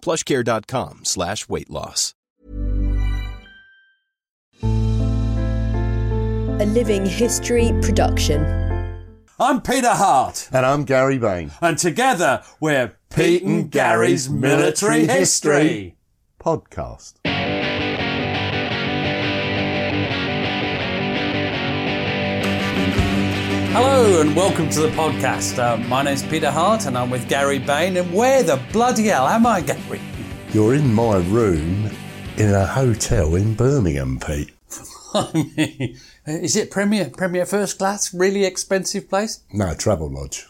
plushcare.com slash weight loss. A Living History production. I'm Peter Hart, And I'm Gary Bain. and together we're Pete and Gary's Military History. Podcast. Hello and welcome to the podcast. Uh, my name's Peter Hart and I'm with Gary Bain. And where the bloody hell am I, Gary? You're in my room in a hotel in Birmingham, Pete. I mean, is it Premier Premier First Class? Really expensive place? No, Travelodge.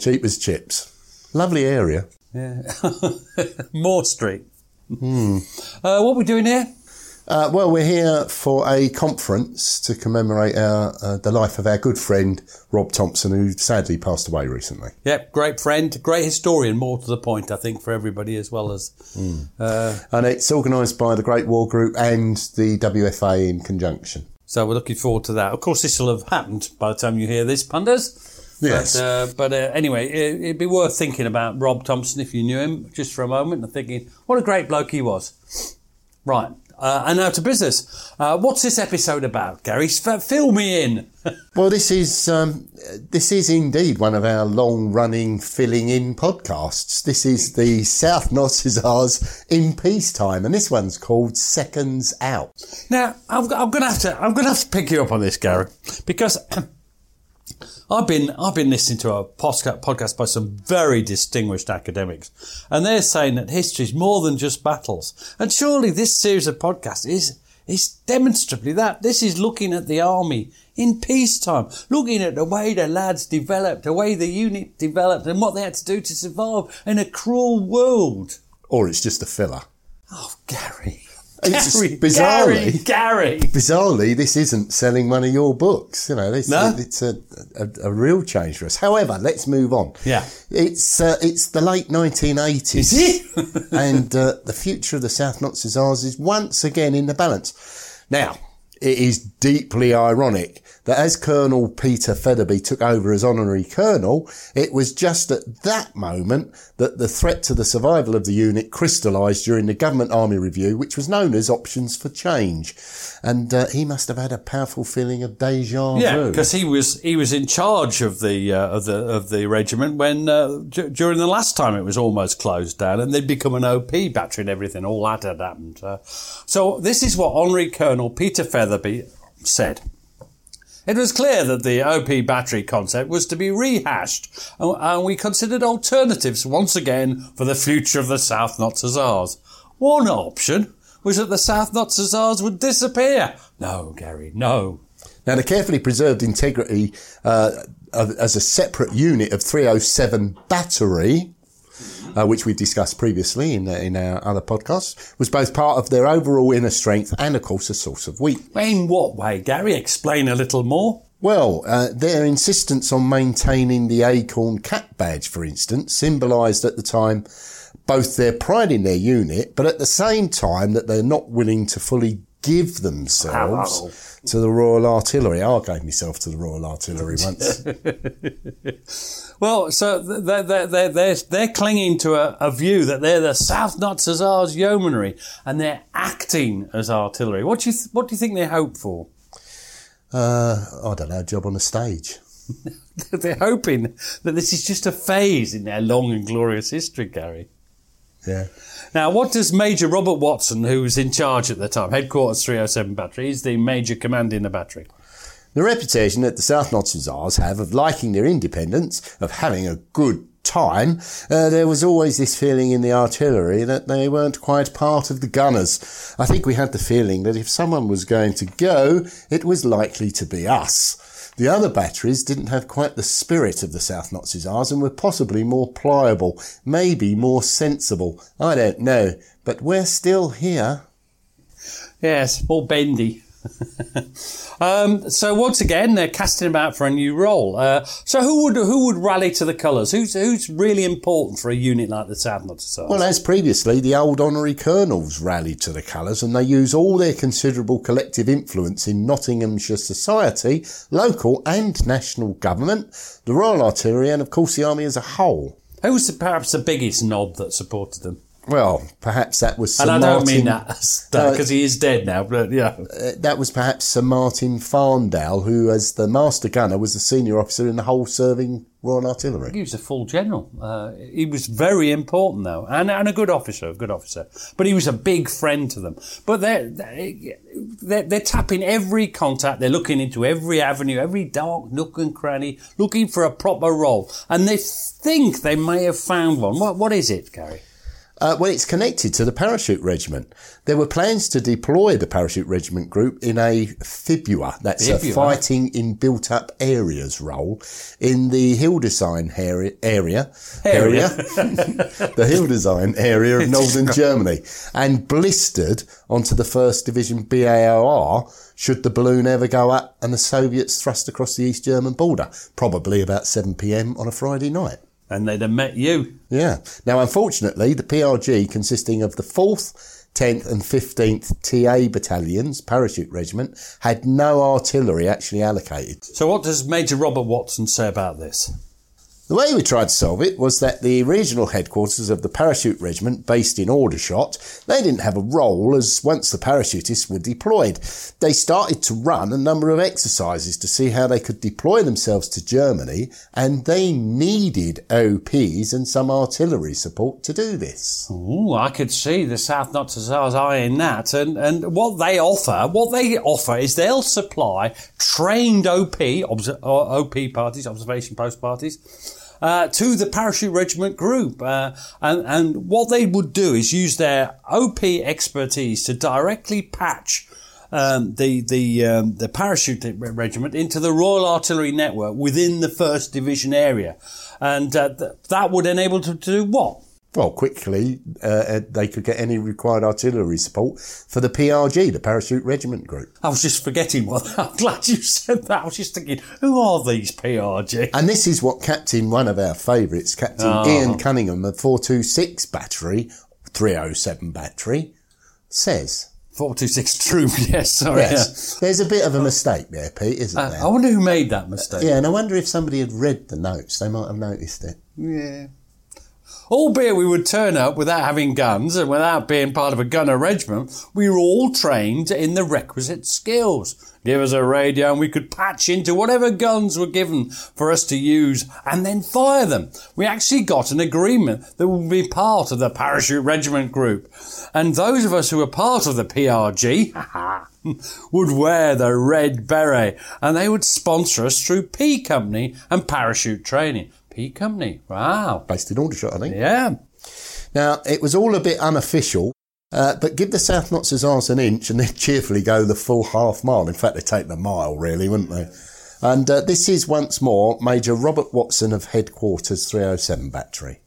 Cheap as chips. Lovely area. Yeah. Moor Street. Uh, what are we doing here? Uh, well, we're here for a conference to commemorate our, uh, the life of our good friend Rob Thompson, who sadly passed away recently. Yep, great friend, great historian. More to the point, I think, for everybody as well as And it's organised by the Great War Group and the WFA in conjunction. So we're looking forward to that. Of course, this will have happened by the time you hear this, punters. Yes. But, uh, but uh, anyway, it, it'd be worth thinking about Rob Thompson if you knew him just for a moment and thinking, what a great bloke he was. Right. Uh, and now to business. Uh, what's this episode about, Gary? F- fill me in. Well, this is um, this is indeed one of our long-running filling-in podcasts. This is the South Notts in peacetime, and this one's called Seconds Out. Now, I'm, I'm going to have to, I'm going to have to pick you up on this, Gary, because I've been, I've been listening to a podcast by some very distinguished academics, and they're saying that history is more than just battles. And surely this series of podcasts is, is demonstrably that. This is looking at the army in peacetime, looking at the way the lads developed, the way the unit developed, and what they had to do to survive in a cruel world. Or it's just a filler. Oh, Gary. It's Gary, bizarrely- Gary, Gary. Bizarrely, this isn't selling one of your books. You know, this, No? it's a, a, a real change for us. However, let's move on. Yeah. It's uh, it's the late 1980s. Is it? and uh, the future of the South Notts Hussars is once again in the balance. Now, it is deeply ironic that as Colonel Peter Featherby took over as honorary colonel, it was just at that moment that the threat to the survival of the unit crystallised during the government army review, which was known as Options for Change. And uh, he must have had a powerful feeling of deja vu. Yeah, because he was he was in charge of the uh, of the of the regiment when uh, d- during the last time it was almost closed down, and they'd become an OP battery and everything. All that had happened. Uh, so this is what Honorary Colonel Peter Featherby said. It was clear that the OP battery concept was to be rehashed, and and we considered alternatives once again for the future of the South Notts Hussars. One option was that the South Notts Hussars would disappear. No, Gary, no. Now, the carefully preserved integrity uh, as a separate unit of 307 battery, uh, which we've discussed previously in, uh, in our other podcasts, was both part of their overall inner strength and, of course, a source of weakness. In what way, Gary? Explain a little more. Well, uh, their insistence on maintaining the acorn cap badge, for instance, symbolised at the time both their pride in their unit, but at the same time that they're not willing to fully give themselves to the Royal Artillery. I gave myself to the Royal Artillery once. Well, so they're, they're, they're, they're, they're clinging to a, a view that they're the South Notts Hussars yeomanry and they're acting as artillery. What do you, th- what do you think they hope for? uh, I don't know, a job on the stage. they're hoping that this is just a phase in their long and glorious history, Gary. Yeah. Now, what does Major Robert Watson, who was in charge at the time, headquarters 307 battery, he's the major commanding the battery. The reputation that the South Notts Hussars have of liking their independence, of having a good time, uh, there was always this feeling in the artillery that they weren't quite part of the gunners. I think we had the feeling that if someone was going to go, it was likely to be us. The other batteries didn't have quite the spirit of the South Notts Hussars and were possibly more pliable, maybe more sensible. I don't know, but we're still here. Yes, more bendy. um, so once again, they're casting about for a new role. Uh, so who would who would rally to the colours? Who's who's really important for a unit like the South Well, as previously, the old honorary colonels rallied to the colours, and they use all their considerable collective influence in Nottinghamshire society, local and national government, the Royal Artillery, and of course the army as a whole. Who was perhaps the biggest knob that supported them? Well, perhaps that was Sir and I don't mean that because uh, he is dead now, but yeah. Uh, that was perhaps Sir Martin Farndale, who, as the master gunner, was the senior officer in the whole serving Royal Artillery. He was a full general. Uh, he was very important, though, and, and a good officer, a good officer. But he was a big friend to them. But they're, they're, they're tapping every contact. They're looking into every avenue, every dark nook and cranny, looking for a proper role. And they think they may have found one. What, what is it, Gary? Uh, well, it's connected to the parachute regiment. There were plans to deploy the parachute regiment group in a FIBUA, that's FIBUA. a fighting in built up areas role, in the Hildesheim area, area, area, the Hildesheim area of northern Germany, and blistered onto the 1st Division BAOR should the balloon ever go up and the Soviets thrust across the East German border, probably about 7pm on a Friday night and they'd have met you. Yeah. Now, unfortunately, the PRG, consisting of the 4th, 10th, and 15th TA battalions, parachute regiment, had no artillery actually allocated. So, what does Major Robert Watson say about this? The way we tried to solve it was that the regional headquarters of the parachute regiment, based in Aldershot, they didn't have a role as once the parachutists were deployed. They started to run a number of exercises to see how they could deploy themselves to Germany, and they needed OPs and some artillery support to do this. Oh, I could see the South Notts eyeing that, and, and what they offer, what they offer is they'll supply trained OP, OP parties, observation post parties, uh, to the parachute regiment group. Uh, and, and what they would do is use their OP expertise to directly patch um, the the um, the parachute regiment into the Royal Artillery network within the First Division area, and uh, th- that would enable them to do what? Well, quickly uh, uh, they could get any required artillery support for the PRG, the Parachute Regiment Group. I was just forgetting what. I'm glad you said that. I was just thinking, who are these PRG? And this is what Captain, one of our favourites, Captain oh. Ian Cunningham of 426 Battery, 307 Battery, says. 426 Troop, yes, sorry. Yes. Yeah. There's a bit of a mistake there, Pete, isn't uh, there? I wonder who made that mistake. Yeah, and I wonder if somebody had read the notes, they might have noticed it. Yeah. Albeit we would turn up without having guns and without being part of a gunner regiment, we were all trained in the requisite skills. Give us a radio and we could patch into whatever guns were given for us to use and then fire them. We actually got an agreement that we would be part of the parachute regiment group. And those of us who were part of the PRG, would wear the red beret and they would sponsor us through P Company and parachute training. P Company. Wow. Based in Aldershot, I think. Yeah. Now, it was all a bit unofficial, uh, but give the South Notts Hussars an inch and they'd cheerfully go the full half mile. In fact, they'd take the mile, really, wouldn't they? And uh, this is once more Major Robert Watson of Headquarters 307 Battery.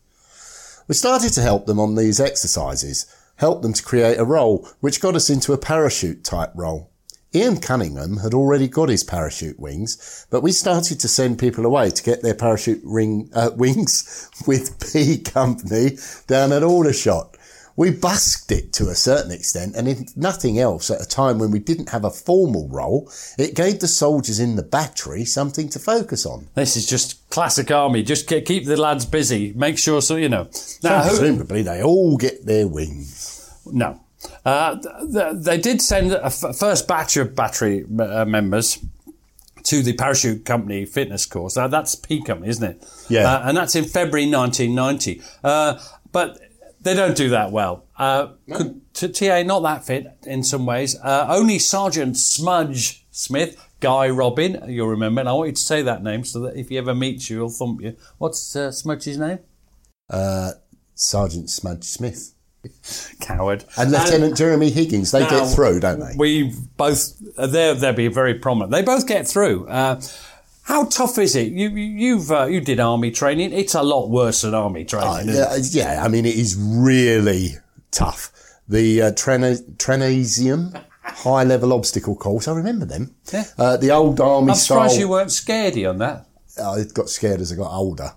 We started to help them on these exercises, help them to create a role, which got us into a parachute type role. Ian Cunningham had already got his parachute wings, but we started to send people away to get their parachute ring, uh, wings with P Company down at Aldershot. We busked it to a certain extent, and if nothing else, at a time when we didn't have a formal role, it gave the soldiers in the battery something to focus on. This is just classic army. Just keep the lads busy. Make sure, so you know. Now, presumably, they all get their wings. No, uh, they did send a f- first batch of battery uh, members to the parachute company fitness course. Now that's P company, isn't it? Yeah. Uh, and that's in February 1990. Uh, but they don't do that well. Uh, could, t- TA not that fit in some ways. Uh, only Sergeant Smudge Smith, Guy Robin, you'll remember. And I want you to say that name so that if he ever meets you, he'll thump you. What's uh, Smudge's name? Uh, Sergeant Smudge Smith. Coward. And Lieutenant Jeremy Higgins, they get through, don't they? We both, they'll, they'll be very prominent. They both get through. Uh, how tough is it? You, you have uh, you did army training. It's a lot worse than army training. Uh, yeah, yeah, I mean it is really tough. The uh, Trena- high level obstacle course. I remember them. Yeah. Uh, the old army I'm surprised style. you weren't scaredy on that. I got scared as I got older.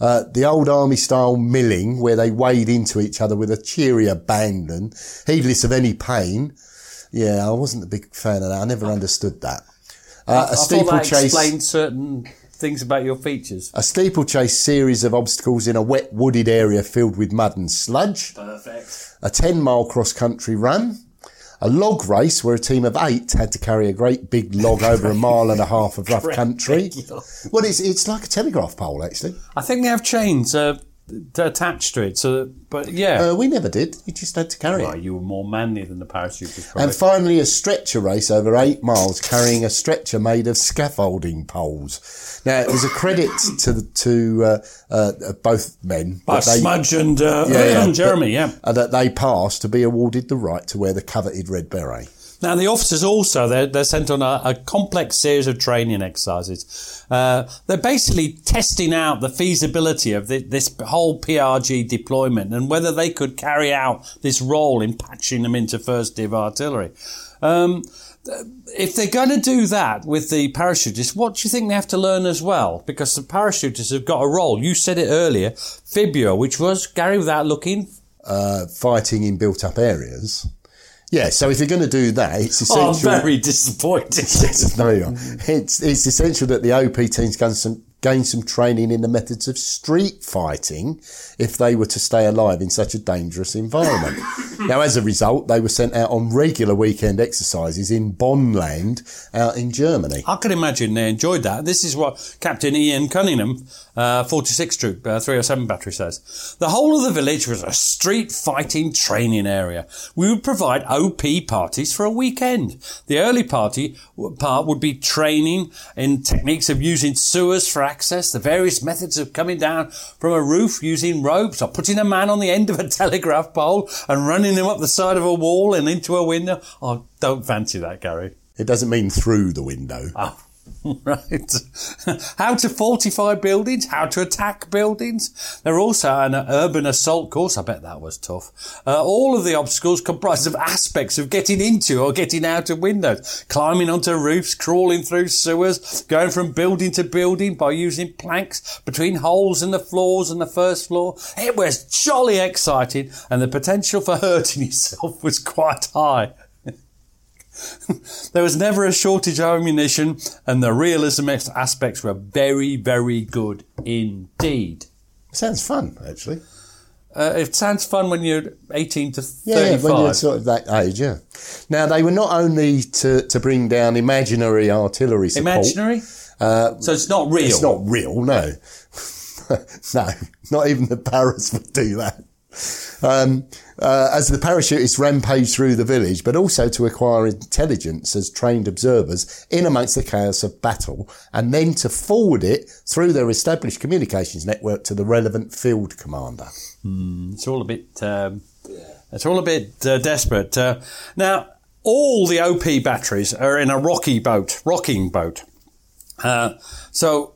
Uh, the old army style milling where they wade into each other with a cheery abandon, heedless of any pain. Yeah, I wasn't a big fan of that. I never understood that. Uh, I a thought that explained certain things about your features. a steeplechase series of obstacles in a wet wooded area filled with mud and sludge. Perfect. A 10 mile cross country run. A log race where a team of eight had to carry a great big log over a mile and a half of rough country. Well, it's, it's like a telegraph pole, actually. I think they have chains uh, to attach to it. So, but yeah, Uh, we never did. We just had to carry well, it. you were more manly than the parachutist. And finally, a stretcher race over eight miles carrying a stretcher made of scaffolding poles. Now, it was a credit to the, to uh, uh, both men By they, Smudge and, uh, Yeah, yeah, and Jeremy, yeah. uh, that they passed to be awarded the right to wear the coveted red beret. Now, the officers also, they're, they're sent on a, a complex series of training exercises. Uh, they're basically testing out the feasibility of the, this whole PRG deployment and whether they could carry out this role in patching them into first div artillery. Um, if they're going to do that with the parachutists, what do you think they have to learn as well? Because the parachutists have got a role. You said it earlier, FIBUA, which was, Gary, without looking, Uh, fighting in built up areas. Yeah, so if you're going to do that, it's oh, essential. I'm very disappointed. no, you are. It's, it's essential that the OP teams some, gain some training in the methods of street fighting if they were to stay alive in such a dangerous environment. now, as a result, they were sent out on regular weekend exercises in Bonnland out in Germany. I can imagine they enjoyed that. This is what Captain Ian Cunningham, uh, 46 Troop, uh, 307 Battery says. The whole of the village was a street fighting training area. We would provide OP parties for a weekend. The early party part would be training in techniques of using sewers for access, the various methods of coming down from a roof using ropes or putting a man on the end of a telegraph pole and running him up the side of a wall and into a window. I don't fancy that, Gary. It doesn't mean through the window. Oh, right. how to fortify buildings, how to attack buildings. There are also an urban assault course. I bet that was tough. Uh, all of the obstacles comprise of aspects of getting into or getting out of windows, climbing onto roofs, crawling through sewers, going from building to building by using planks between holes in the floors and the first floor. It was jolly exciting and the potential for hurting yourself was quite high. There was never a shortage of ammunition, and the realism aspects were very, very good indeed. Sounds fun, actually. Uh, it sounds fun when you're 18 to Yeah, 35. when you're sort of that age, yeah. Now, they were not only to, to bring down imaginary artillery support. Imaginary? so it's not real. It's not real, no. no, not even the Paras would do that. Um, uh, as the parachutists rampage through the village, but also to acquire intelligence as trained observers in amongst the chaos of battle, and then to forward it through their established communications network to the relevant field commander. It's all a bit. Um, it's all a bit uh, desperate. Uh, now, all the OP batteries are in a rocky boat, rocking boat. Uh, so,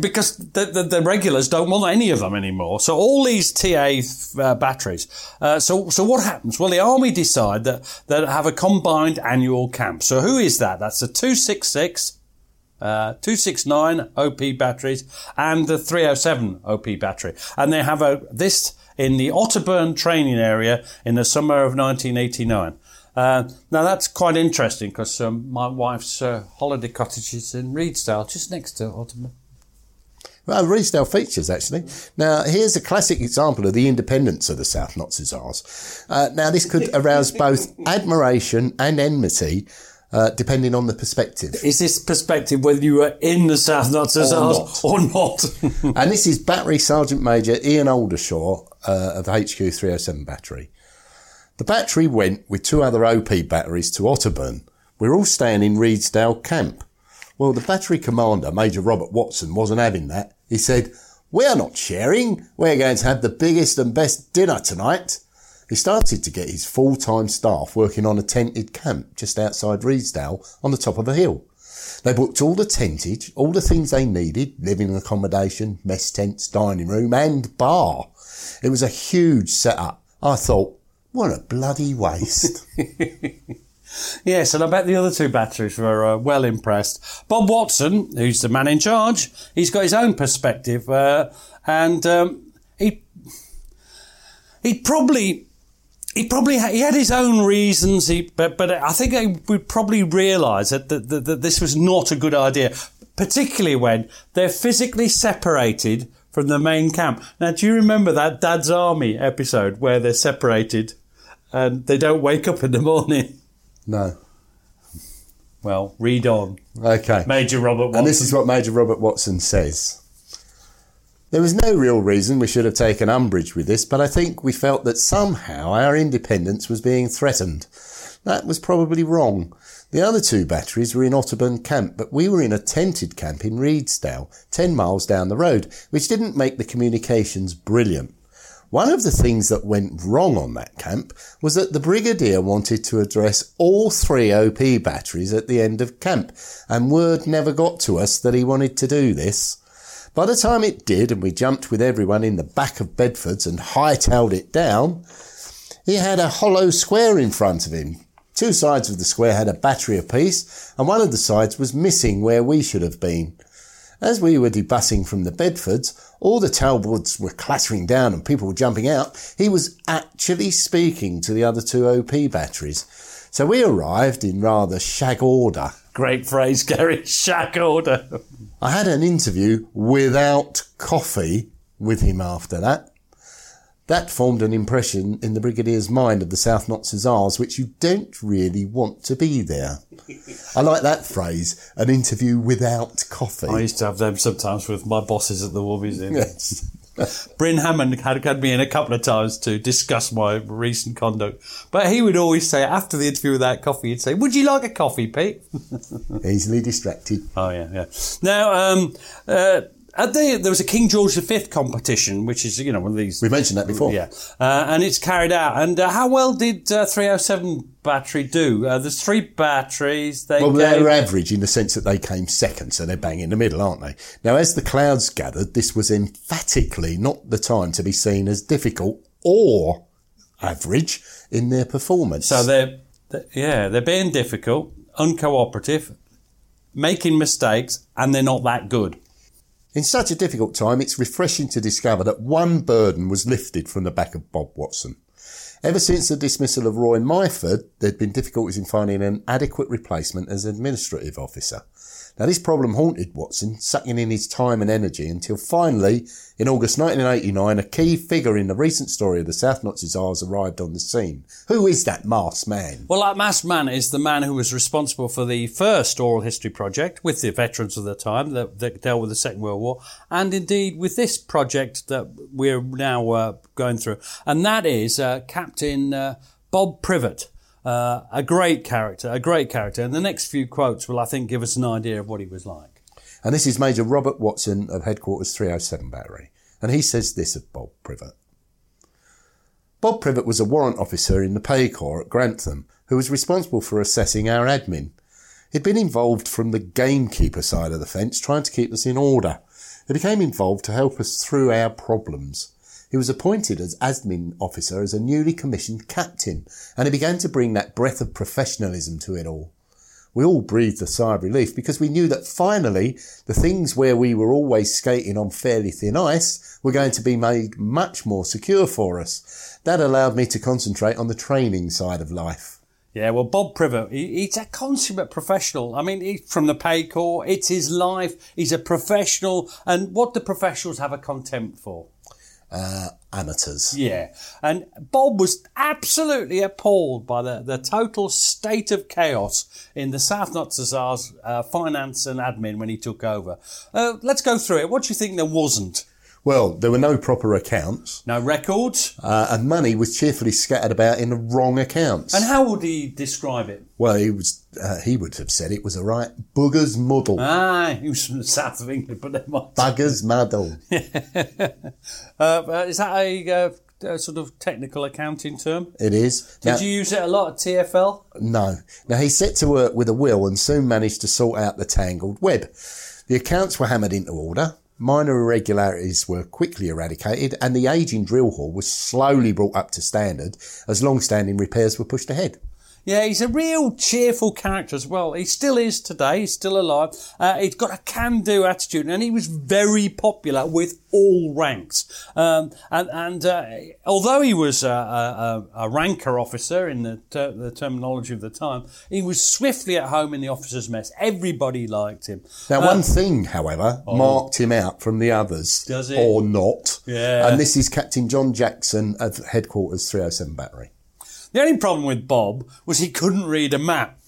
because the, the, the regulars don't want any of them anymore. So all these TA uh, batteries. Uh, so, so what happens? Well, the army decide that that have a combined annual camp. So who is that? That's the two six six. Uh, 269 OP batteries and the 307 OP battery. And they have a, this in the Otterburn training area in the summer of 1989. Uh, now that's quite interesting because um, my wife's uh, holiday cottage is in Redesdale, just next to Otterburn. Well, Redesdale features actually. Now, here's a classic example of the independence of the South Notts Hussars. Uh, now, this could arouse both admiration and enmity, uh, depending on the perspective. Is this perspective whether you were in the South Notts Or or not? and this is Battery Sergeant Major Ian Oldershaw, uh, of the HQ 307 battery. The battery went with two other OP batteries to Otterburn. We're all staying in Redesdale camp. Well, the battery commander, Major Robert Watson, wasn't having that. He said, We're not sharing. We're going to have the biggest and best dinner tonight. He started to get his full-time staff working on a tented camp just outside Redesdale on the top of a hill. They booked all the tentage, all the things they needed, living accommodation, mess tents, dining room and bar. It was a huge setup. I thought, what a bloody waste. Yes, and I bet the other two batteries were uh, well impressed. Bob Watson, who's the man in charge, he's got his own perspective, uh, and um, he he probably he probably he had his own reasons. He, but but I think he would probably realise that, that, that that this was not a good idea, particularly when they're physically separated from the main camp. Now, do you remember that Dad's Army episode where they're separated and they don't wake up in the morning? no. Well, read on. Okay. Major Robert Watson. And this is what Major Robert Watson says. There was no real reason we should have taken umbrage with this, but I think we felt that somehow our independence was being threatened. That was probably wrong. The other two batteries were in Otterburn camp, but we were in a tented camp in Redesdale, 10 miles down the road, which didn't make the communications brilliant. One of the things that went wrong on that camp was that the Brigadier wanted to address all three OP batteries at the end of camp, and word never got to us that he wanted to do this. By the time it did, and we jumped with everyone in the back of Bedford's and hightailed it down, he had a hollow square in front of him. Two sides of the square had a battery apiece, and one of the sides was missing where we should have been. As we were debussing from the Bedfords, all the tailboards were clattering down and people were jumping out. He was actually speaking to the other two OP batteries. So we arrived in rather shag order. Great phrase, Gary. Shag order. I had an interview without coffee with him after that. That formed an impression in the Brigadier's mind of the South Notts Hussars, which you don't really want to be there. I like that phrase, an interview without coffee. I used to have them sometimes with my bosses at the War Museum. Yes. Bryn Hammond had, had me in a couple of times to discuss my recent conduct. But he would always say, after the interview without coffee, he'd say, Would you like a coffee, Pete? Easily distracted. Oh, yeah, yeah. Now, um, uh, the, there was a King George V competition, which is, you know, one of these. We mentioned that before. Yeah. Uh, and it's carried out. And uh, how well did uh, 307 battery do? Uh, there's three batteries. They Well, gave- they're average in the sense that they came second, so they're bang in the middle, aren't they? Now, as the clouds gathered, this was emphatically not the time to be seen as difficult or average in their performance. So they're, th- yeah, they're being difficult, uncooperative, making mistakes, and they're not that good. In such a difficult time, it's refreshing to discover that one burden was lifted from the back of Bob Watson. Ever since the dismissal of Roy Myford, there'd been difficulties in finding an adequate replacement as administrative officer. Now, this problem haunted Watson, sucking in his time and energy until finally, in August 1989, a key figure in the recent story of the South Notts Hussars arrived on the scene. Who is that masked man? Well, that masked man is the man who was responsible for the first oral history project with the veterans of the time that, that dealt with the Second World War, and indeed with this project that we're now uh, going through, and that is uh, Captain uh, Bob Privet. Uh, a great character, a great character. And the next few quotes will, I think, give us an idea of what he was like. And this is Major Robert Watson of Headquarters 307 Battery. And he says this of Bob Privet. Bob Privet was a warrant officer in the Pay Corps at Grantham who was responsible for assessing our admin. He'd been involved from the gamekeeper side of the fence, trying to keep us in order. He became involved to help us through our problems. He was appointed as admin officer as a newly commissioned captain, and he began to bring that breath of professionalism to it all. We all breathed a sigh of relief because we knew that finally the things where we were always skating on fairly thin ice were going to be made much more secure for us. That allowed me to concentrate on the training side of life. Yeah, well, Bob Privet, he, he's a consummate professional. I mean, he's from the pay corps. It's his life. He's a professional. And what do professionals have a contempt for? Uh, amateurs. Yeah. And Bob was absolutely appalled by the, the total state of chaos in the South Notts Hussars uh, finance and admin when he took over. Uh, let's go through it. What do you think there wasn't? Well, there were no proper accounts, No records. uh, and money was cheerfully scattered about in the wrong accounts. And how would he describe it? well, he was uh, he would have said it was a right bugger's muddle. Ah, he was from the south of England, but never mind. Bugger's muddle. Uh, uh, is that a, uh, a sort of technical accounting term? It is. Did Now- you use it a lot at TFL? No. Now he set to work with a will and soon managed to sort out the tangled web. The accounts were hammered into order. Minor irregularities were quickly eradicated and the ageing drill hall was slowly brought up to standard as long-standing repairs were pushed ahead. Yeah, he's a real cheerful character as well. He still is today. He's still alive. Uh, he's got a can-do attitude, and he was very popular with all ranks. Um, and and uh, although he was a, a, a ranker officer in the, ter- the terminology of the time, he was swiftly at home in the officers' mess. Everybody liked him. Now, Uh, one thing, however, marked him out from the others. Does it? Or not. Yeah. And this is Captain John Jackson of Headquarters 307 Battery. The only problem with Bob was he couldn't read a map.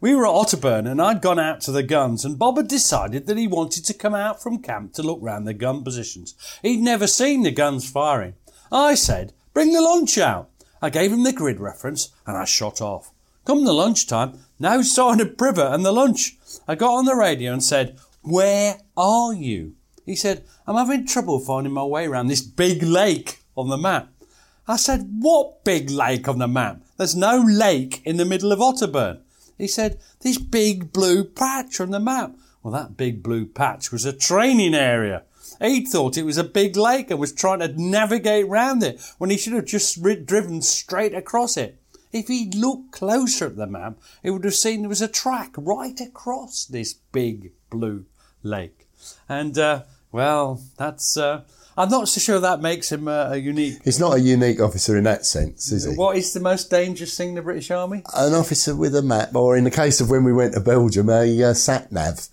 We were at Otterburn and I'd gone out to the guns and Bob had decided that he wanted to come out from camp to look round the gun positions. He'd never seen the guns firing. I said, bring the lunch out. I gave him the grid reference and I shot off. Come the lunchtime, no sign of Privet and the lunch. I got on the radio and said, where are you? He said, I'm having trouble finding my way around this big lake on the map. I said, What big lake on the map? There's no lake in the middle of Otterburn. He said, This big blue patch on the map. Well, that big blue patch was a training area. He'd thought it was a big lake and was trying to navigate round it when he should have just ri- driven straight across it. If he'd looked closer at the map, he would have seen there was a track right across this big blue lake. And, uh, well, that's, uh, I'm not so sure that makes him uh, a unique He's not a unique officer in that sense, is he? what is the most dangerous thing in the British Army? An officer with a map, or in the case of when we went to Belgium, a uh, sat nav.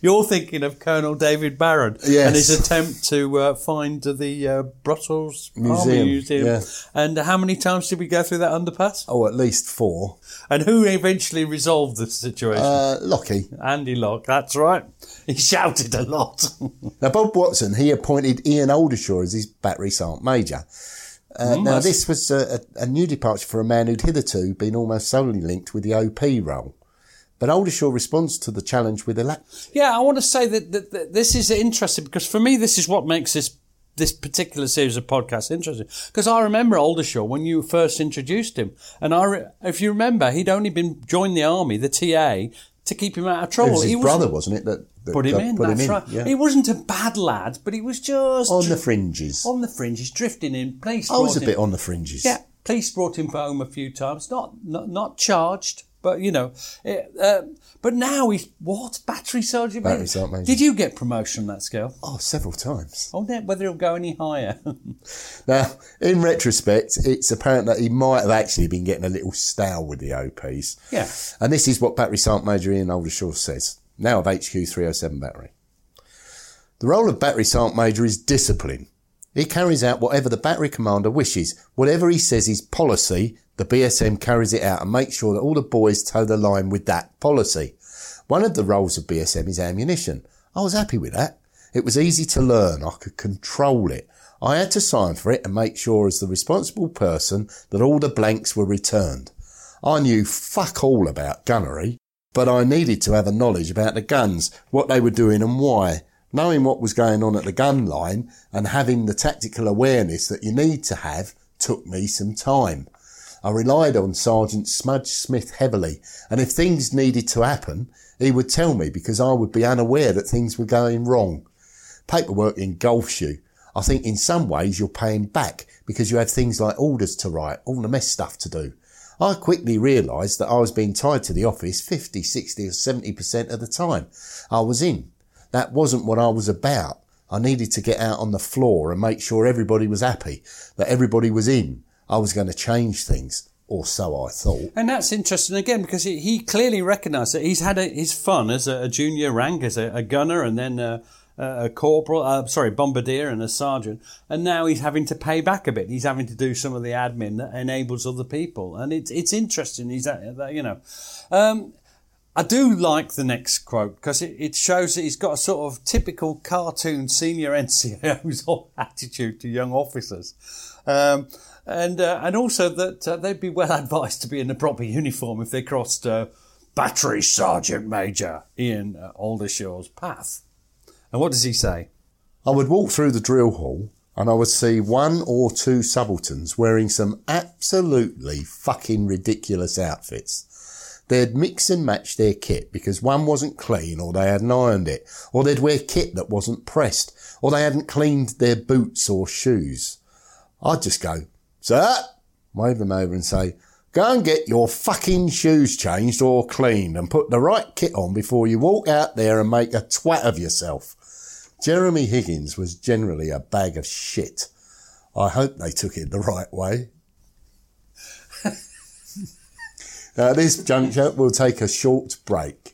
You're thinking of Colonel David Barron Yes. and his attempt to uh, find the uh, Brussels Army Museum, Museum. yeah. And how many times did we go through that underpass? Oh, at least four. And who eventually resolved the situation? Uh, Lockie. Andy Locke, that's right. He shouted a lot. Now, Bob Watson, he appointed Ian Oldershaw as his battery sergeant major. Uh, now, this was a, a new departure for a man who'd hitherto been almost solely linked with the OP role. But Oldershaw responds to the challenge with a la- Yeah, I want to say that, that, that this is interesting because for me, this is what makes this this particular series of podcasts interesting. Because I remember Oldershaw when you first introduced him, and I, re- if you remember, he'd only been joined the army, the TA, to keep him out of It trouble. was his He brother, wasn't it? That, that put him in. Put that's him in. right. Yeah. He wasn't a bad lad, but he was just on the fringes. on the fringes, drifting in. Police. I was a him- bit on the fringes. yeah, police brought him home a few times. Not not, not charged, but you know. It, uh, but now he's what battery sergeant? Battery major? sergeant major. Did you get promotion on that scale? Oh, several times. I wonder whether he'll go any higher. Now, in retrospect, it's apparent that he might have actually been getting a little stale with the OPs. Yeah. And this is what Battery Sergeant Major Ian Oldershaw says, now of HQ 307 Battery. The role of Battery Sergeant Major is discipline. He carries out whatever the battery commander wishes. Whatever he says is policy, the BSM carries it out and makes sure that all the boys toe the line with that policy. One of the roles of BSM is ammunition. I was happy with that. It was easy to learn. I could control it. I had to sign for it and make sure as the responsible person that all the blanks were returned. I knew fuck all about gunnery, but I needed to have a knowledge about the guns, what they were doing and why. Knowing what was going on at the gun line and having the tactical awareness that you need to have took me some time. I relied on Sergeant Smudge Smith heavily, and if things needed to happen, he would tell me because I would be unaware that things were going wrong. Paperwork engulfs you. I think in some ways you're paying back because you have things like orders to write, all the mess stuff to do. I quickly realised that I was being tied to the office 50, 60 or 70% of the time I was in. That wasn't what I was about. I needed to get out on the floor and make sure everybody was happy, that everybody was in. I was going to change things, or so I thought. and that's interesting again because he, he clearly recognised that he's had a, his fun as a, a junior rank, as a, a gunner, and then a, a corporal, uh, sorry, bombardier and a sergeant. And now he's having to pay back a bit. He's having to do some of the admin that enables other people. And it's, it's interesting. He's, uh, that, you know. Um, I do like the next quote because it, it shows that he's got a sort of typical cartoon senior NCO's attitude to young officers. Um, and uh, and also that uh, they'd be well advised to be in the proper uniform if they crossed uh, Battery Sergeant Major Ian uh, Oldershaw's path. And what does he say? I would walk through the drill hall and I would see one or two subalterns wearing some absolutely fucking ridiculous outfits. They'd mix and match their kit because one wasn't clean or they hadn't ironed it, or they'd wear kit that wasn't pressed, or they hadn't cleaned their boots or shoes. I'd just go, sir, wave them over and say, go and get your fucking shoes changed or cleaned and put the right kit on before you walk out there and make a twat of yourself. Jeremy Higgins was generally a bag of shit. I hope they took it the right way. At this juncture, we'll take a short break.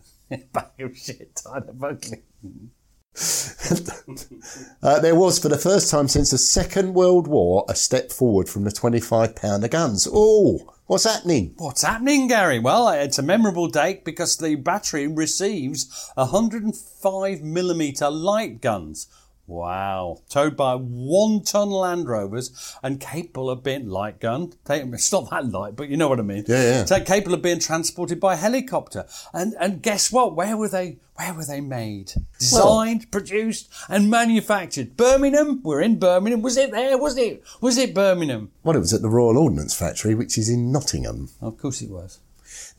Bag of shit, Tyler Buckley. Uh, there was, for the first time since the Second World War, a step forward from the 25 pounder guns. Oh, what's happening? What's happening, Gary? Well, it's a memorable date because the battery receives 105 millimeter light guns. Wow. Towed by one ton Land Rovers and capable of being light gun. It's not that light, but you know what I mean. Yeah, yeah. So capable of being transported by helicopter. And and guess what? Where were they where were they made? Designed, produced, and manufactured. Birmingham? We're in Birmingham. Was it there? Was it was it Birmingham? Well, it was at the Royal Ordnance Factory, which is in Nottingham. Of course it was.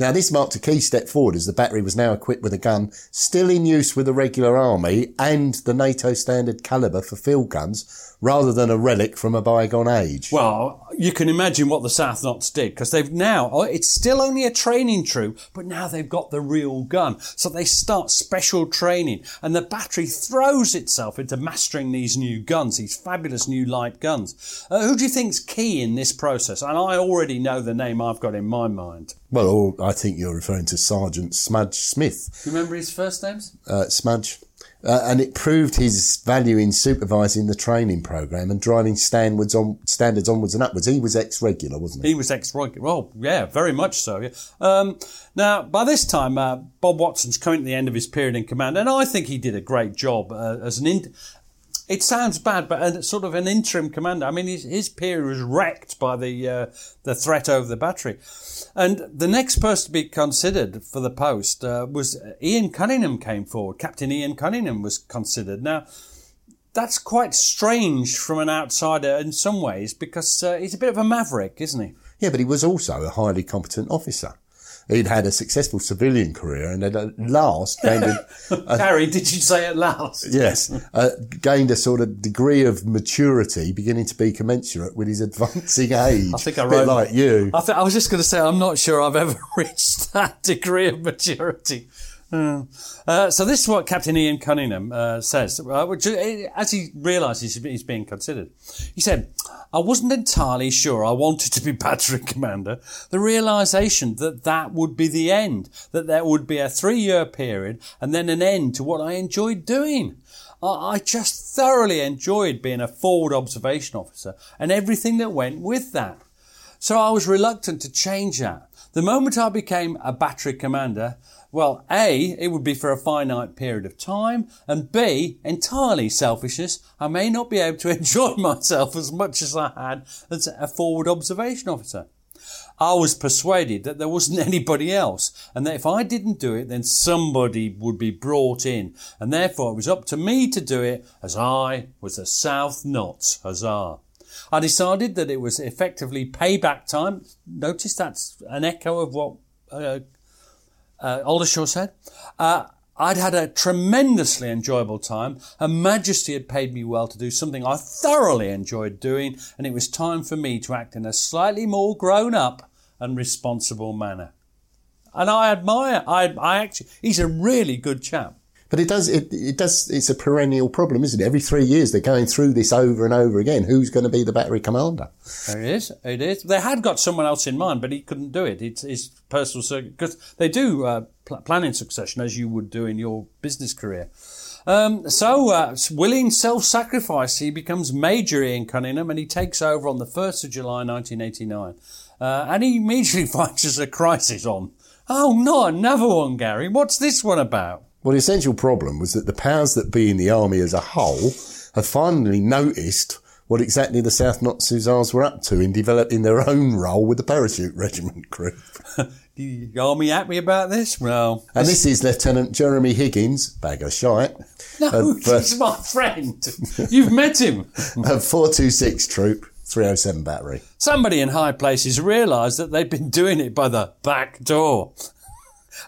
Now, this marked a key step forward as the battery was now equipped with a gun still in use with the regular army and the NATO standard caliber for field guns, rather than a relic from a bygone age. Well, you can imagine what the South Notts did because they've now, oh, it's still only a training troop, but now they've got the real gun. So they start special training and the battery throws itself into mastering these new guns, these fabulous new light guns. Uh, who do you think's key in this process? And I already know the name I've got in my mind. Well, I think you're referring to Sergeant Smudge Smith. Do you remember his first names? uh, Smudge. Uh, and it proved his value in supervising the training program and driving standards on standards onwards and upwards. He was ex-regular, wasn't he? He was ex-regular. Well, yeah, very much so. Yeah. Um, now, by this time, uh, Bob Watson's coming to the end of his period in command, and I think he did a great job uh, as an. In- it sounds bad, but a, sort of an interim commander. I mean, his, his period was wrecked by the uh, the threat over the battery, and the next person to be considered for the post uh, was Ian Cunningham. Came forward. Captain Ian Cunningham was considered. Now, that's quite strange from an outsider in some ways because uh, he's a bit of a maverick, isn't he? Yeah, but he was also a highly competent officer. He'd had a successful civilian career and had at last gained a, Harry, did you say at last? yes, uh, gained a sort of degree of maturity beginning to be commensurate with his advancing age. I think I wrote like you. I, th- I was just going to say I'm not sure I've ever reached that degree of maturity. Uh, so this is what Captain Ian Cunningham uh, says, uh, which, uh, as he realises he's being considered. He said, "I wasn't entirely sure I wanted to be battery commander. The realisation that that would be the end, that there would be a three-year period and then an end to what I enjoyed doing." I just thoroughly enjoyed being a forward observation officer and everything that went with that. So I was reluctant to change that. The moment I became a battery commander, well, A, it would be for a finite period of time, and B, entirely selfishness, I may not be able to enjoy myself as much as I had as a forward observation officer. I was persuaded that there wasn't anybody else, and that if I didn't do it, then somebody would be brought in, and therefore it was up to me to do it, as I was the South Notts Hussar. I decided that it was effectively payback time. Notice that's an echo of what uh, uh, Oldershaw said. Uh, I'd had a tremendously enjoyable time. Her Majesty had paid me well to do something I thoroughly enjoyed doing, and it was time for me to act in a slightly more grown up and responsible manner. And I admire, I, I actually, he's a really good chap. But it does, it, it does, it's a perennial problem, isn't it? Every three years they're going through this over and over again. Who's going to be the battery commander? It is. It is. They had got someone else in mind, but he couldn't do it. It's his personal circuit because they do uh, pl- plan in succession as you would do in your business career. Um, so, uh, willing self-sacrifice, he becomes Major Ian Cunningham, and he takes over on the first of July, 1989. Uh, and he immediately finds there's a crisis on. Oh, no, another one, Gary. What's this one about? Well, the essential problem was that the powers that be in the army as a whole have finally noticed what exactly the South Hussars were up to in developing their own role with the parachute regiment group. The army happy about this? Well, And this is Lieutenant Jeremy Higgins, bag of shite, no, of, uh, he's my friend. You've met him. of 426 Troop, 307 Battery. Somebody in high places realised that they'd been doing it by the back door.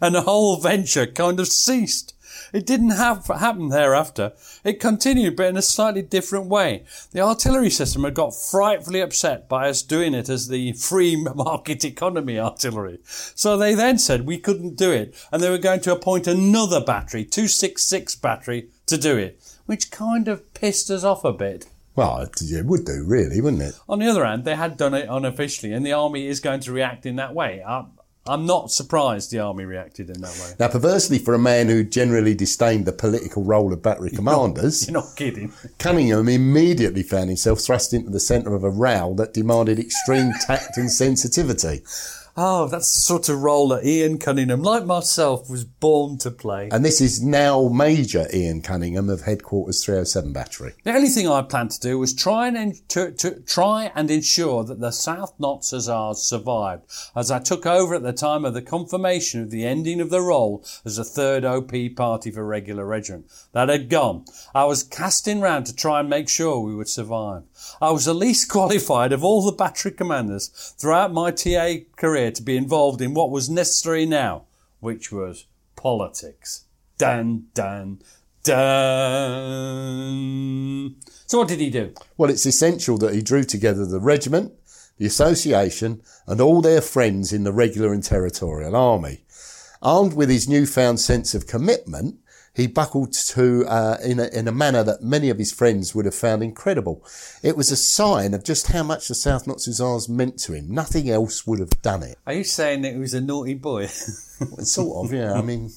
And the whole venture kind of ceased. It didn't have, happen thereafter. It continued, but in a slightly different way. The artillery system had got frightfully upset by us doing it as the free market economy artillery. So they then said we couldn't do it, and they were going to appoint another battery, 266 battery, to do it, which kind of pissed us off a bit. Well, it would do, really, wouldn't it? On the other hand, they had done it unofficially, and the army is going to react in that way. I, I'm not surprised the army reacted in that way. Now, perversely, for a man who generally disdained the political role of battery commanders, You're not kidding. Cunningham immediately found himself thrust into the centre of a row that demanded extreme tact and sensitivity. Oh, that's the sort of role that Ian Cunningham, like myself, was born to play. And this is now Major Ian Cunningham of Headquarters 307 Battery. The only thing I planned to do was try and to, to try and ensure that the South Notts Hussars survived, as I took over at the time of the confirmation of the ending of the role as a third OP party for regular regiment. That had gone. I was casting round to try and make sure we would survive. I was the least qualified of all the battery commanders throughout my TA career to be involved in what was necessary now, which was politics. Dun, dun, dun. So what did he do? Well, it's essential that he drew together the regiment, the association, and all their friends in the regular and territorial army. Armed with his newfound sense of commitment, he buckled to uh, in, a, in a manner that many of his friends would have found incredible. It was a sign of just how much the South Notts Hussars meant to him. Nothing else would have done it. Are you saying that he was a naughty boy? Sort of, yeah. I mean,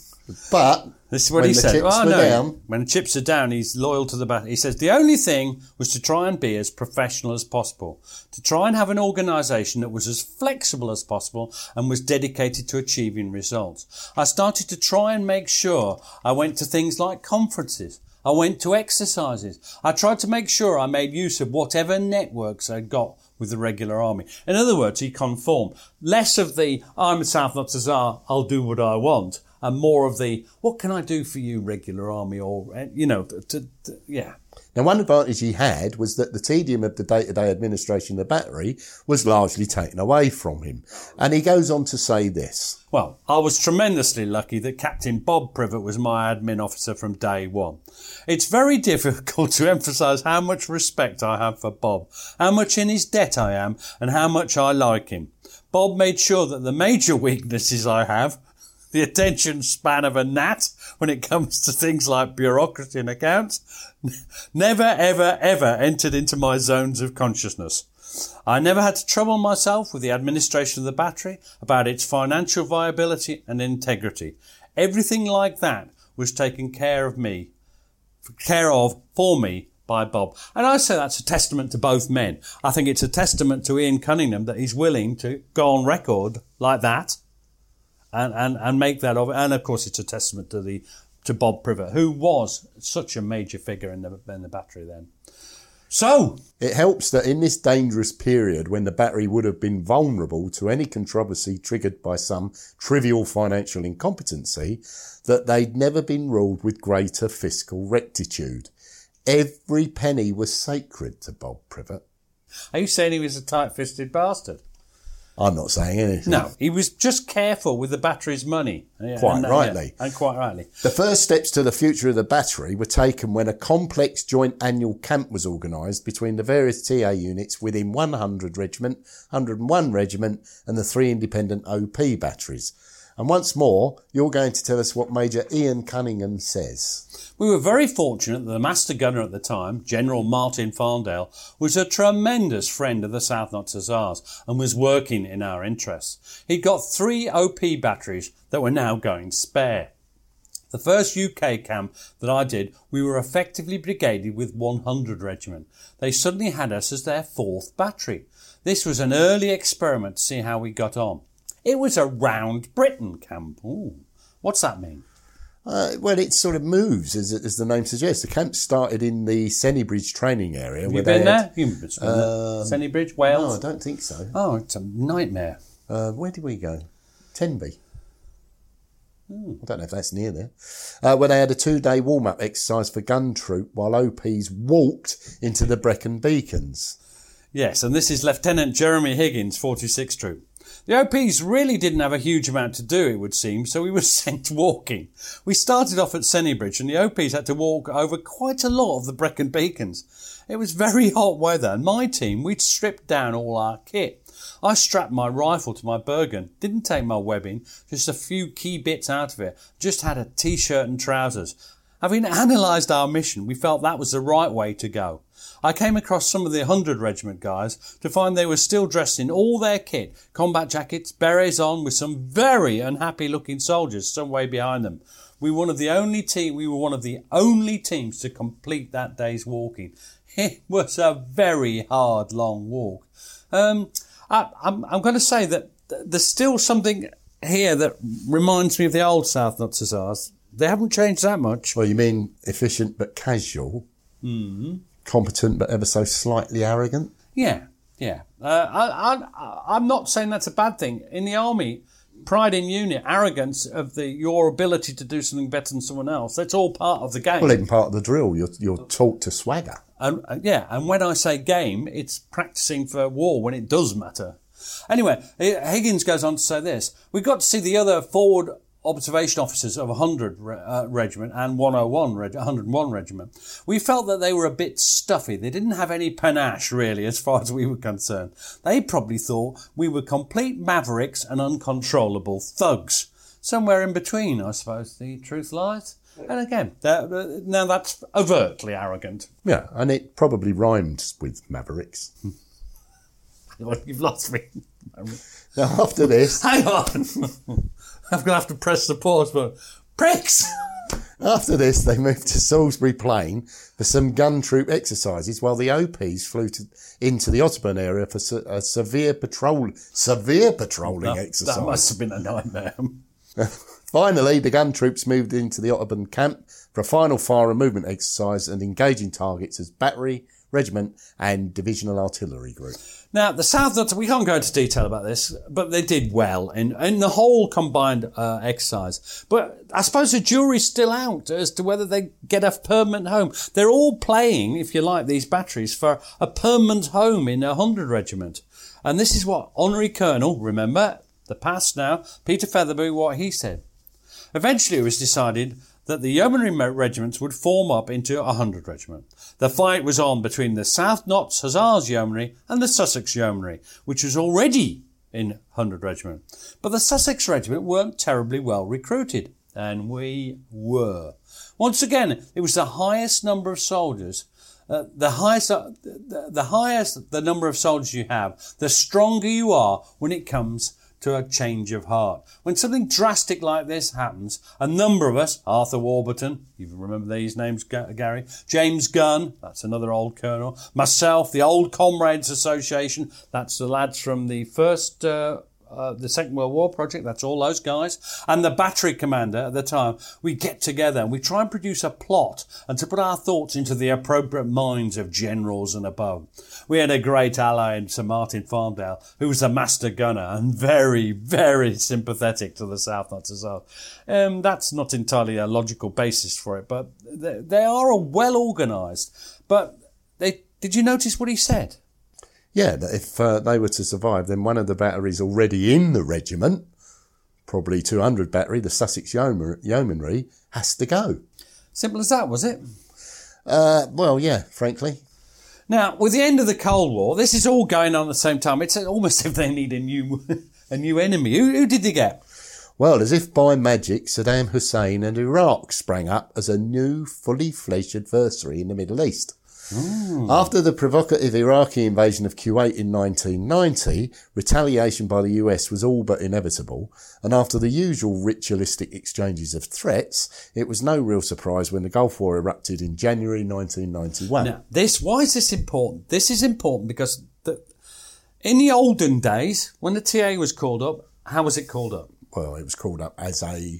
but This is what when he the said. chips Oh, were no. down, When the chips are down, he's loyal to the battle. He says the only thing was to try and be as professional as possible, to try and have an organisation that was as flexible as possible and was dedicated to achieving results. I started to try and make sure I went to things like conferences. I went to exercises. I tried to make sure I made use of whatever networks I got with the regular army. In other words, he conformed. Less of the, I'm a South Notts Hussar, I'll do what I want, and more of the what can I do for you, regular army, or uh, you know, to, to, yeah. Now, one advantage he had was that the tedium of the day-to-day administration of the battery was largely taken away from him. And he goes on to say this. Well, I was tremendously lucky that Captain Bob Privet was my admin officer from day one. It's very difficult to emphasise how much respect I have for Bob, how much in his debt I am, and how much I like him. Bob made sure that the major weaknesses I have, the attention span of a gnat when it comes to things like bureaucracy and accounts, never, ever, ever entered into my zones of consciousness. I never had to trouble myself with the administration of the battery about its financial viability and integrity. Everything like that was taken care of me, care of for me by Bob. And I say that's a testament to both men. I think it's a testament to Ian Cunningham that he's willing to go on record like that and, and, and make that of it. And of course, it's a testament to the to Bob Privet, who was such a major figure in the in the battery then. So it helps that in this dangerous period when the battery would have been vulnerable to any controversy triggered by some trivial financial incompetency, that they'd never been ruled with greater fiscal rectitude. Every penny was sacred to Bob Privet. Are you saying he was a tight-fisted bastard? I'm not saying anything. No, he was just careful with the battery's money. Quite and, uh, rightly. Yeah, and quite rightly. The first steps to the future of the battery were taken when a complex joint annual camp was organised between the various TA units within 100 Regiment, 101 Regiment, and the three independent OP batteries. And once more, you're going to tell us what Major Ian Cunningham says. We were very fortunate that the master gunner at the time, General Martin Farndale, was a tremendous friend of the South Notts Hussars and was working in our interests. He'd got three OP batteries that were now going spare. The first UK camp that I did, we were effectively brigaded with 100 Regiment. They suddenly had us as their fourth battery. This was an early experiment to see how we got on. It was a round Britain camp. Ooh, what's that mean? Uh, well, it sort of moves, as, as the name suggests. The camp started in the Sennybridge training area. Have where you been they there? You've been. Um, Sennybridge, No, Wales? I don't think so. Oh, it's a nightmare. Uh, where did we go? Tenby. Hmm. I don't know if that's near there. Uh, where they had a two-day warm-up exercise for gun troop while OPs walked into the Brecon Beacons. Yes, and this is Lieutenant Jeremy Higgins, 46 Troop. The OPs really didn't have a huge amount to do, it would seem, so we were sent walking. We started off at Sennybridge and the OPs had to walk over quite a lot of the Brecon Beacons. It was very hot weather and my team, we'd stripped down all our kit. I strapped my rifle to my Bergen, didn't take my webbing, just a few key bits out of it, just had a t-shirt and trousers. Having analysed our mission, we felt that was the right way to go. I came across some of the 100 Regiment guys to find they were still dressed in all their kit, combat jackets, berets on, with some very unhappy looking soldiers some way behind them. We were one of the only team, we were one of the only teams to complete that day's walking. It was a very hard, long walk. Um, I, I'm, I'm going to say that there's still something here that reminds me of the old South Notts Hussars. They haven't changed that much. Well, you mean efficient but casual, Mm-hmm. Competent but ever so slightly arrogant? Yeah, yeah. Uh, I, I, I'm not saying that's a bad thing. In the army, pride in unit, arrogance of the your ability to do something better than someone else, that's all part of the game. Well, even part of the drill, you're, you're taught to swagger. And uh, yeah, and when I say game, it's practicing for war when it does matter. Anyway, Higgins goes on to say this: We've got to see the other forward observation officers of 100 uh, regiment and 101 reg- 101 regiment. We felt that they were a bit stuffy. They didn't have any panache really, as far as we were concerned. They probably thought we were complete mavericks and uncontrollable thugs. Somewhere in between, I suppose the truth lies. And again, that, now that's overtly arrogant. Yeah, and it probably rhymed with Mavericks. You've lost me. Now, after this, Hang on. I'm going to have to press the pause button. Pricks! after this, they moved to Salisbury Plain for some gun troop exercises, while the OPs flew to, into the Otterburn area for se- a severe patrol, severe patrolling That, exercise. that must have been a nightmare. Finally, the gun troops moved into the Otterburn camp for a final fire and movement exercise and engaging targets as battery, Regiment and Divisional Artillery Group. Now, the South, we can't go into detail about this, but they did well in, in the whole combined uh, exercise. But I suppose the jury's still out as to whether they get a permanent home. They're all playing, if you like, these batteries for a permanent home in a 100 regiment. And this is what Honorary Colonel, remember, the past now, Peter Featherby, what he said. Eventually it was decided that the yeomanry regiments would form up into a hundred regiment. The fight was on between the South Notts Hussars Yeomanry and the Sussex Yeomanry, which was already in hundred regiment. But the Sussex regiment weren't terribly well recruited, and we were. Once again, it was the highest number of soldiers. Uh, the highest, uh, the, the highest the number of soldiers you have, the stronger you are when it comes to a change of heart. When something drastic like this happens, a number of us, Arthur Warburton, you remember these names, Gary, James Gunn, that's another old colonel, myself, the Old Comrades Association, that's the lads from the first uh, uh, the Second World War project, that's all those guys, and the battery commander at the time, we get together and we try and produce a plot and to put our thoughts into the appropriate minds of generals and above. We had a great ally in Sir Martin Farndale, who was a master gunner and very, very sympathetic to the South Notts as well. Um, that's not entirely a logical basis for it, but they, they are a well organised. But they, did you notice what he said? Yeah, if uh, they were to survive, then one of the batteries already in the regiment, probably 200 battery, the Sussex Yeomanry, has to go. Simple as that, was it? Uh, well, yeah, frankly. Now, with the end of the Cold War, this is all going on at the same time. It's almost as if they need a new, a new enemy. Who, who did they get? Well, as if by magic, Saddam Hussein and Iraq sprang up as a new, fully fledged adversary in the Middle East. Mm. After the provocative Iraqi invasion of Kuwait in 1990, retaliation by the US was all but inevitable, and after the usual ritualistic exchanges of threats, it was no real surprise when the Gulf War erupted in January 1991. Now, this why is this important? This is important because the, in the olden days, when the TA was called up, how was it called up? Well, it was called up as a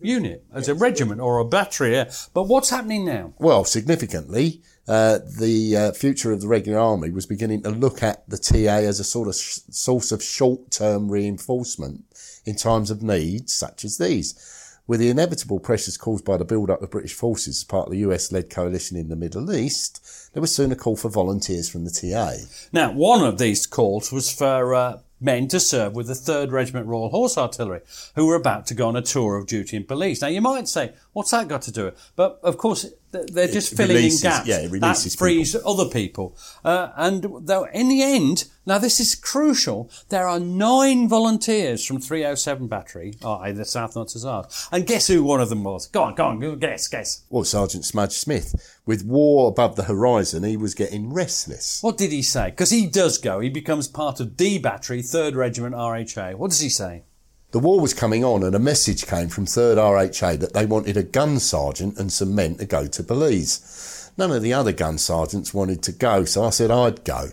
unit, as a regiment or a battery. But what's happening now? Well, significantly, uh, the uh, future of the regular army was beginning to look at the TA as a sort of sh- source of short-term reinforcement in times of need, such as these. With the inevitable pressures caused by the build-up of British forces as part of the US-led coalition in the Middle East, there was soon a call for volunteers from the TA. Now, one of these calls was for uh, men to serve with the 3rd Regiment Royal Horse Artillery, who were about to go on a tour of duty in Belize. Now, you might say, what's that got to do with it? But, of course, they're just it filling releases, in gaps. Yeah, it releases that frees people. other people. Uh, and though in the end, now this is crucial, there are nine volunteers from 307 Battery, i.e. the South Notts Hussars. And guess who one of them was? Go on, go on, guess, guess. Well, Sergeant Smudge Smith. With war above the horizon, he was getting restless. What did he say? Because he does go. He becomes part of D Battery, 3rd Regiment RHA. What does he say? The war was coming on, and a message came from 3rd RHA that they wanted a gun sergeant and some men to go to Belize. None of the other gun sergeants wanted to go, so I said I'd go.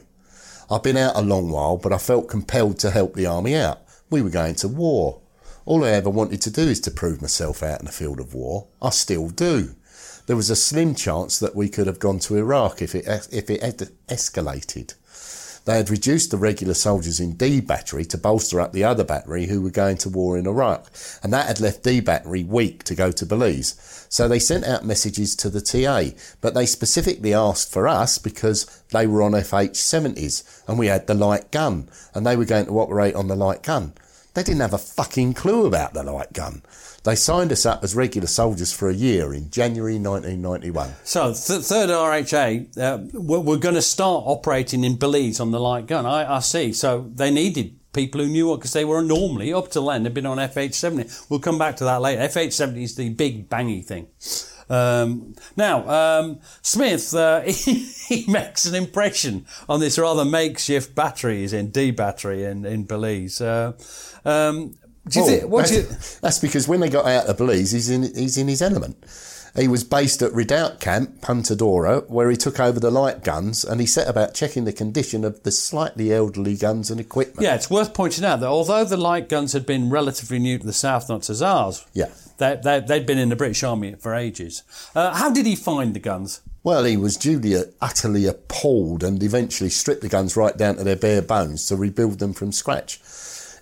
I've been out a long while, but I felt compelled to help the army out. We were going to war. All I ever wanted to do is to prove myself out in the field of war. I still do there was a slim chance that we could have gone to Iraq if it if it had escalated. They had reduced the regular soldiers in D Battery to bolster up the other battery who were going to war in Iraq, and that had left D Battery weak to go to Belize. So they sent out messages to the TA, but they specifically asked for us because they were on FH70s and we had the light gun, and they were going to operate on the light gun. They didn't have a fucking clue about the light gun. They signed us up as regular soldiers for a year in January 1991. So, th- third RHA, uh, we're, going to start operating in Belize on the light gun. I, I see. So they needed people who knew what, because they were normally, up till then, they'd been on FH70. We'll come back to that later. FH70 is the big bangy thing. Um, now, um, Smith, uh, he, he, makes an impression on this rather makeshift batteries in D battery in, in Belize. Uh, um, do you Oh, think, what do you, that's, that's because when they got out of Belize, he's in, he's in his element. He was based at Rideau Camp, Punta Gorda, where he took over the light guns and he set about checking the condition of the slightly elderly guns and equipment. Yeah, it's worth pointing out that although the light guns had been relatively new to the South Notts Hussars, Yeah. they, they, they'd been in the British Army for ages. Uh, how did he find the guns? Well, he was duly utterly appalled and eventually stripped the guns right down to their bare bones to rebuild them from scratch.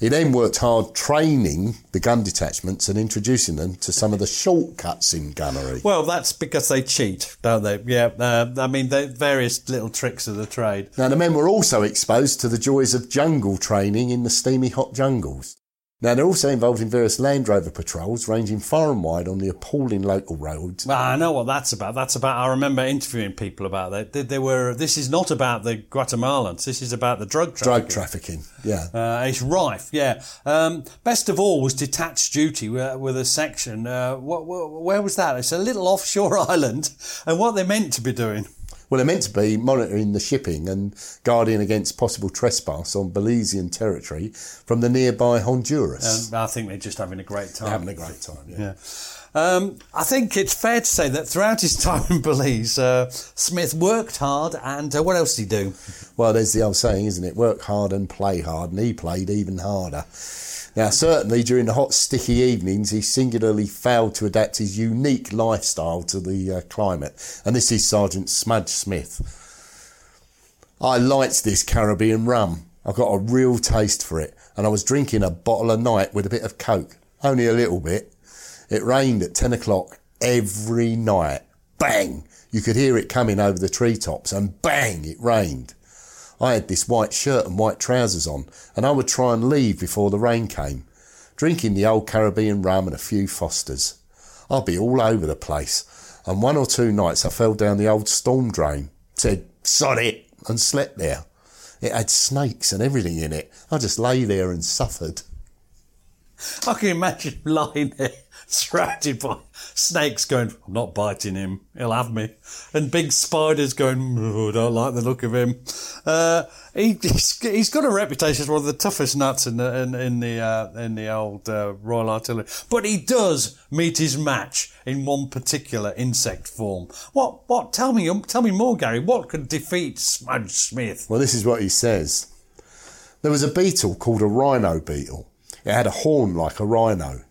He then worked hard training the gun detachments and introducing them to some of the shortcuts in gunnery. Well, that's because they cheat, don't they? Yeah, uh, I mean, they, various little tricks of the trade. Now, the men were also exposed to the joys of jungle training in the steamy hot jungles. Now, they're also involved in various Land Rover patrols ranging far and wide on the appalling local roads. Well, I know what that's about. That's about, I remember interviewing people about that. They, they were, this is not about the Guatemalans. This is about the drug trafficking. Drug trafficking, yeah. Uh, it's rife, yeah. Um, best of all was detached duty with, with a section. Uh, what, where was that? It's a little offshore island. And what they meant to be doing well, they're meant to be monitoring the shipping and guarding against possible trespass on Belizean territory from the nearby Honduras. Um, I think they're just having a great time. They're having a great time, yeah. yeah. Um, I think it's fair to say that throughout his time in Belize, uh, Smith worked hard and uh, what else did he do? Well, there's the old saying, isn't it? Work hard and play hard, and he played even harder. Now, certainly during the hot, sticky evenings, he singularly failed to adapt his unique lifestyle to the uh, climate. And this is Sergeant Smudge Smith. I liked this Caribbean rum. I got a real taste for it. And I was drinking a bottle a night with a bit of Coke. Only a little bit. It rained at 10 o'clock every night. Bang! You could hear it coming over the treetops and bang! It rained. I had this white shirt and white trousers on, and I would try and leave before the rain came, drinking the old Caribbean rum and a few Fosters. I'd be all over the place, and one or two nights I fell down the old storm drain, said, sod it, and slept there. It had snakes and everything in it. I just lay there and suffered. I can imagine lying there surrounded by snakes going, I'm not biting him, he'll have me. And big spiders going, oh, don't like the look of him. Uh, he, he's, he's got a reputation as one of the toughest nuts in the, in, in the, uh, in the old uh, Royal Artillery. But he does meet his match in one particular insect form. What, what, tell me, tell me more, Gary. What could defeat Smudge Smith? Well, this is what he says. There was a beetle called a rhino beetle. It had a horn like a rhino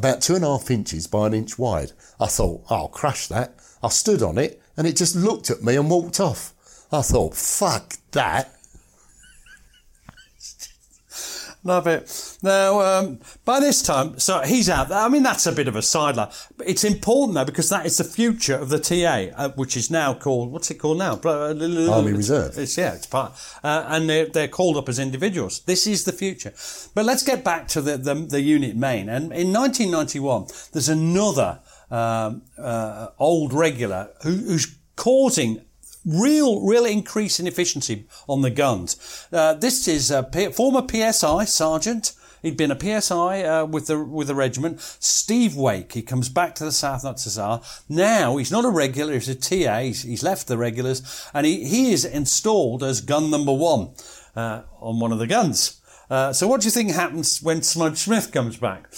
about two and a half inches by an inch wide. I thought, I'll crush that. I stood on it and it just looked at me and walked off. I thought, fuck that. Love it. Now, um, by this time, so he's out there. I mean, that's a bit of a sideline. But it's important, though, because that is the future of the TA, uh, which is now called, what's it called now? Army Reserve. It's, yeah, it's part. Uh, and they're, they're called up as individuals. This is the future. But let's get back to the, the, the unit main. And in 1991, there's another um, uh, old regular who, who's causing real, real increase in efficiency on the guns. Uh, this is a P- former PSI sergeant. He'd been a PSI uh, with the with the regiment. Steve Wake. He comes back to the South Notts Now he's not a regular. He's a TA. He's, he's left the regulars, and he, he is installed as gun number one uh, on one of the guns. Uh, so what do you think happens when Smudge Smith comes back?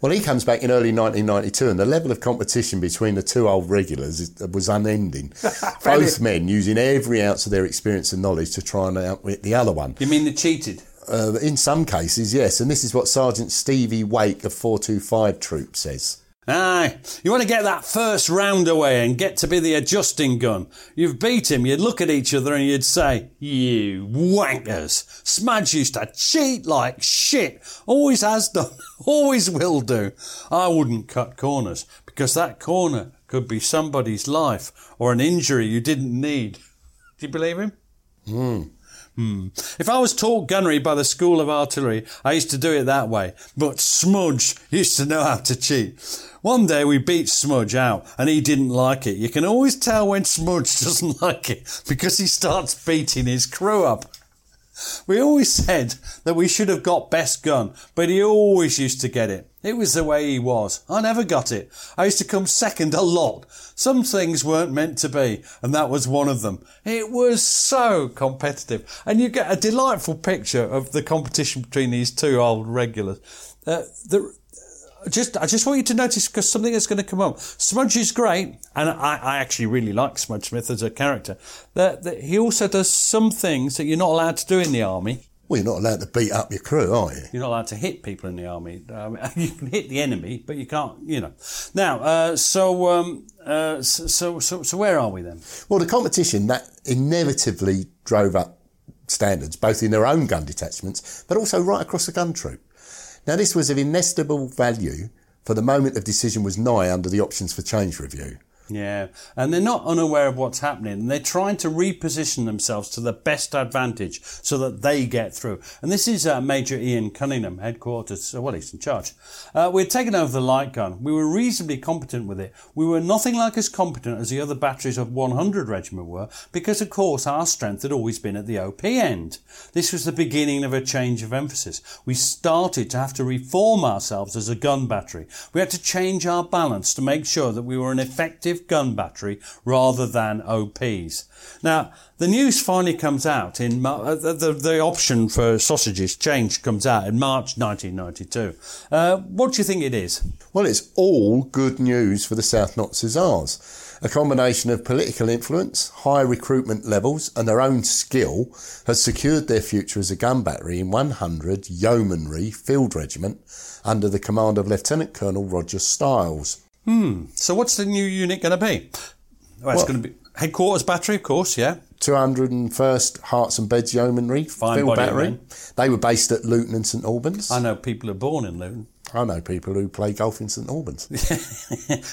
Well, he comes back in early 1992, and the level of competition between the two old regulars was unending. Both men using every ounce of their experience and knowledge to try and outwit the other one. You mean they cheated? Uh, in some cases, yes. And this is what Sergeant Stevie Wake of 425 Troop says. Aye, you want to get that first round away and get to be the adjusting gun. You've beat him, you'd look at each other and you'd say, You wankers! Smudge used to cheat like shit. Always has done, always will do. I wouldn't cut corners because that corner could be somebody's life or an injury you didn't need. Do you believe him? Hmm. Hmm. If I was taught gunnery by the School of Artillery, I used to do it that way. But Smudge used to know how to cheat. One day we beat Smudge out and he didn't like it. You can always tell when Smudge doesn't like it because he starts beating his crew up. We always said that we should have got best gun, but he always used to get it. It was the way he was. I never got it. I used to come second a lot. Some things weren't meant to be, and that was one of them. It was so competitive. And you get a delightful picture of the competition between these two old regulars. Uh, the, just I just want you to notice because something is going to come up. Smudge is great, and I, I actually really like Smudge Smith as a character. That, that he also does some things that you're not allowed to do in the army. Well, you're not allowed to beat up your crew, are you? You're not allowed to hit people in the army. Um, you can hit the enemy, but you can't, you know. Now, uh, so, um, uh, so, so, so, where are we then? Well, the competition that inevitably drove up standards, both in their own gun detachments, but also right across the gun troop. Now, this was of inestimable value for the moment of decision was nigh under the options for change review. Yeah, and they're not unaware of what's happening. They're trying to reposition themselves to the best advantage so that they get through. And this is uh, Major Ian Cunningham, headquarters, uh, well, he's in charge. Uh, we had taken over the light gun. We were reasonably competent with it. We were nothing like as competent as the other batteries of 100 Regiment were, because of course our strength had always been at the OP end. This was the beginning of a change of emphasis. We started to have to reform ourselves as a gun battery. We had to change our balance to make sure that we were an effective gun battery rather than OPs. Now, the news finally comes out in uh, the, the, option for sausages change comes out in March 1992. Uh, what do you think it is? Well, it's all good news for the South Notts Hussars. A combination of political influence, high recruitment levels, and their own skill has secured their future as a gun battery in 100 Yeomanry Field Regiment under the command of Lieutenant Colonel Roger Stiles. Hmm. So what's the new unit going to be? Well, it's going to be headquarters battery, of course. Yeah. 201st Herts and Beds Yeomanry Fine Field Battery. They were based at Luton and St Albans. I know people who are born in Luton. I know people who play golf in St Albans.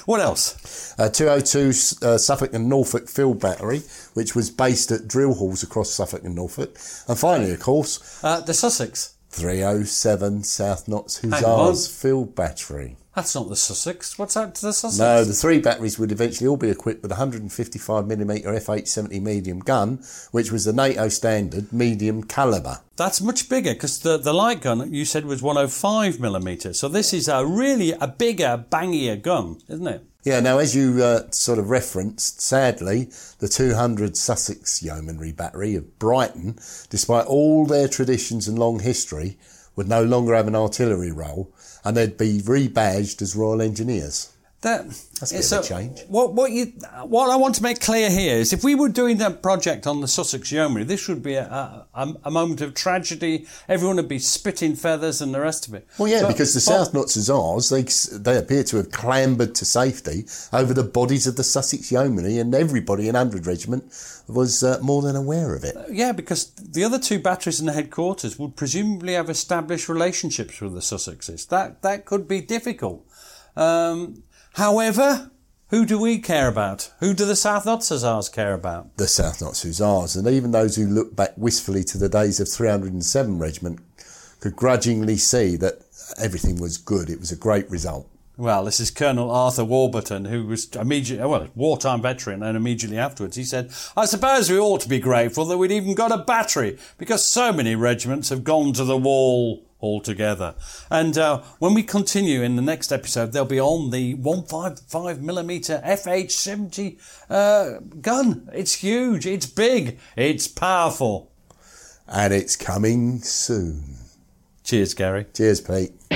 what else? Uh, 202 uh, Suffolk and Norfolk Field Battery, which was based at drill halls across Suffolk and Norfolk. And finally, of course, uh, the Sussex. 307 South Notts Hussars Field Battery. That's not the Sussex. What's that to the Sussex? No, the three batteries would eventually all be equipped with a 155mm FH70 medium gun, which was the NATO standard medium calibre. That's much bigger because the, the light gun you said was 105mm. So this is a really a bigger, bangier gun, isn't it? Yeah, now as you uh, sort of referenced, sadly, the 200 Sussex Yeomanry Battery of Brighton, despite all their traditions and long history, would no longer have an artillery role and they'd be rebadged as Royal Engineers. That, That's a bit of a change. What, what, you, what I want to make clear here is if we were doing that project on the Sussex Yeomanry, this would be a, a, a, moment of tragedy. Everyone would be spitting feathers and the rest of it. Well, yeah, because the South Notts Hussars, they, they appear to have clambered to safety over the bodies of the Sussex Yeomanry, and everybody in 100 Regiment was uh, more than aware of it. Yeah, because the other two batteries in the headquarters would presumably have established relationships with the Sussexes. That, that could be difficult. Um, However, who do we care about? Who do the South Notts Hussars care about? The South Notts Hussars, and even those who look back wistfully to the days of 307 Regiment could grudgingly see that everything was good. It was a great result. Well, this is Colonel Arthur Warburton, who was immediately, well, wartime veteran, and immediately afterwards he said, I suppose we ought to be grateful that we'd even got a battery, because so many regiments have gone to the wall altogether. And uh, when we continue in the next episode, they'll be on the 155mm FH70 uh, gun. It's huge, it's big, it's powerful. And it's coming soon. Cheers, Gary. Cheers, Pete.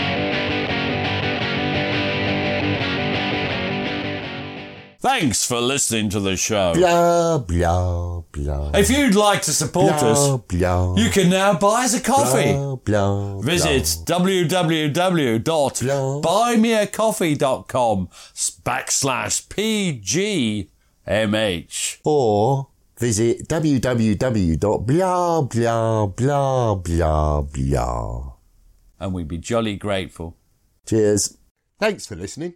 Thanks for listening to the show. Blah, blah, blah. If you'd like to support blah, us, blah, you can now buy us a coffee. Blah, blah, Visit www.buymeacoffee.com backslash PGMH. Or visit www.blah, blah, blah, blah, blah. And we'd be jolly grateful. Cheers. Thanks for listening.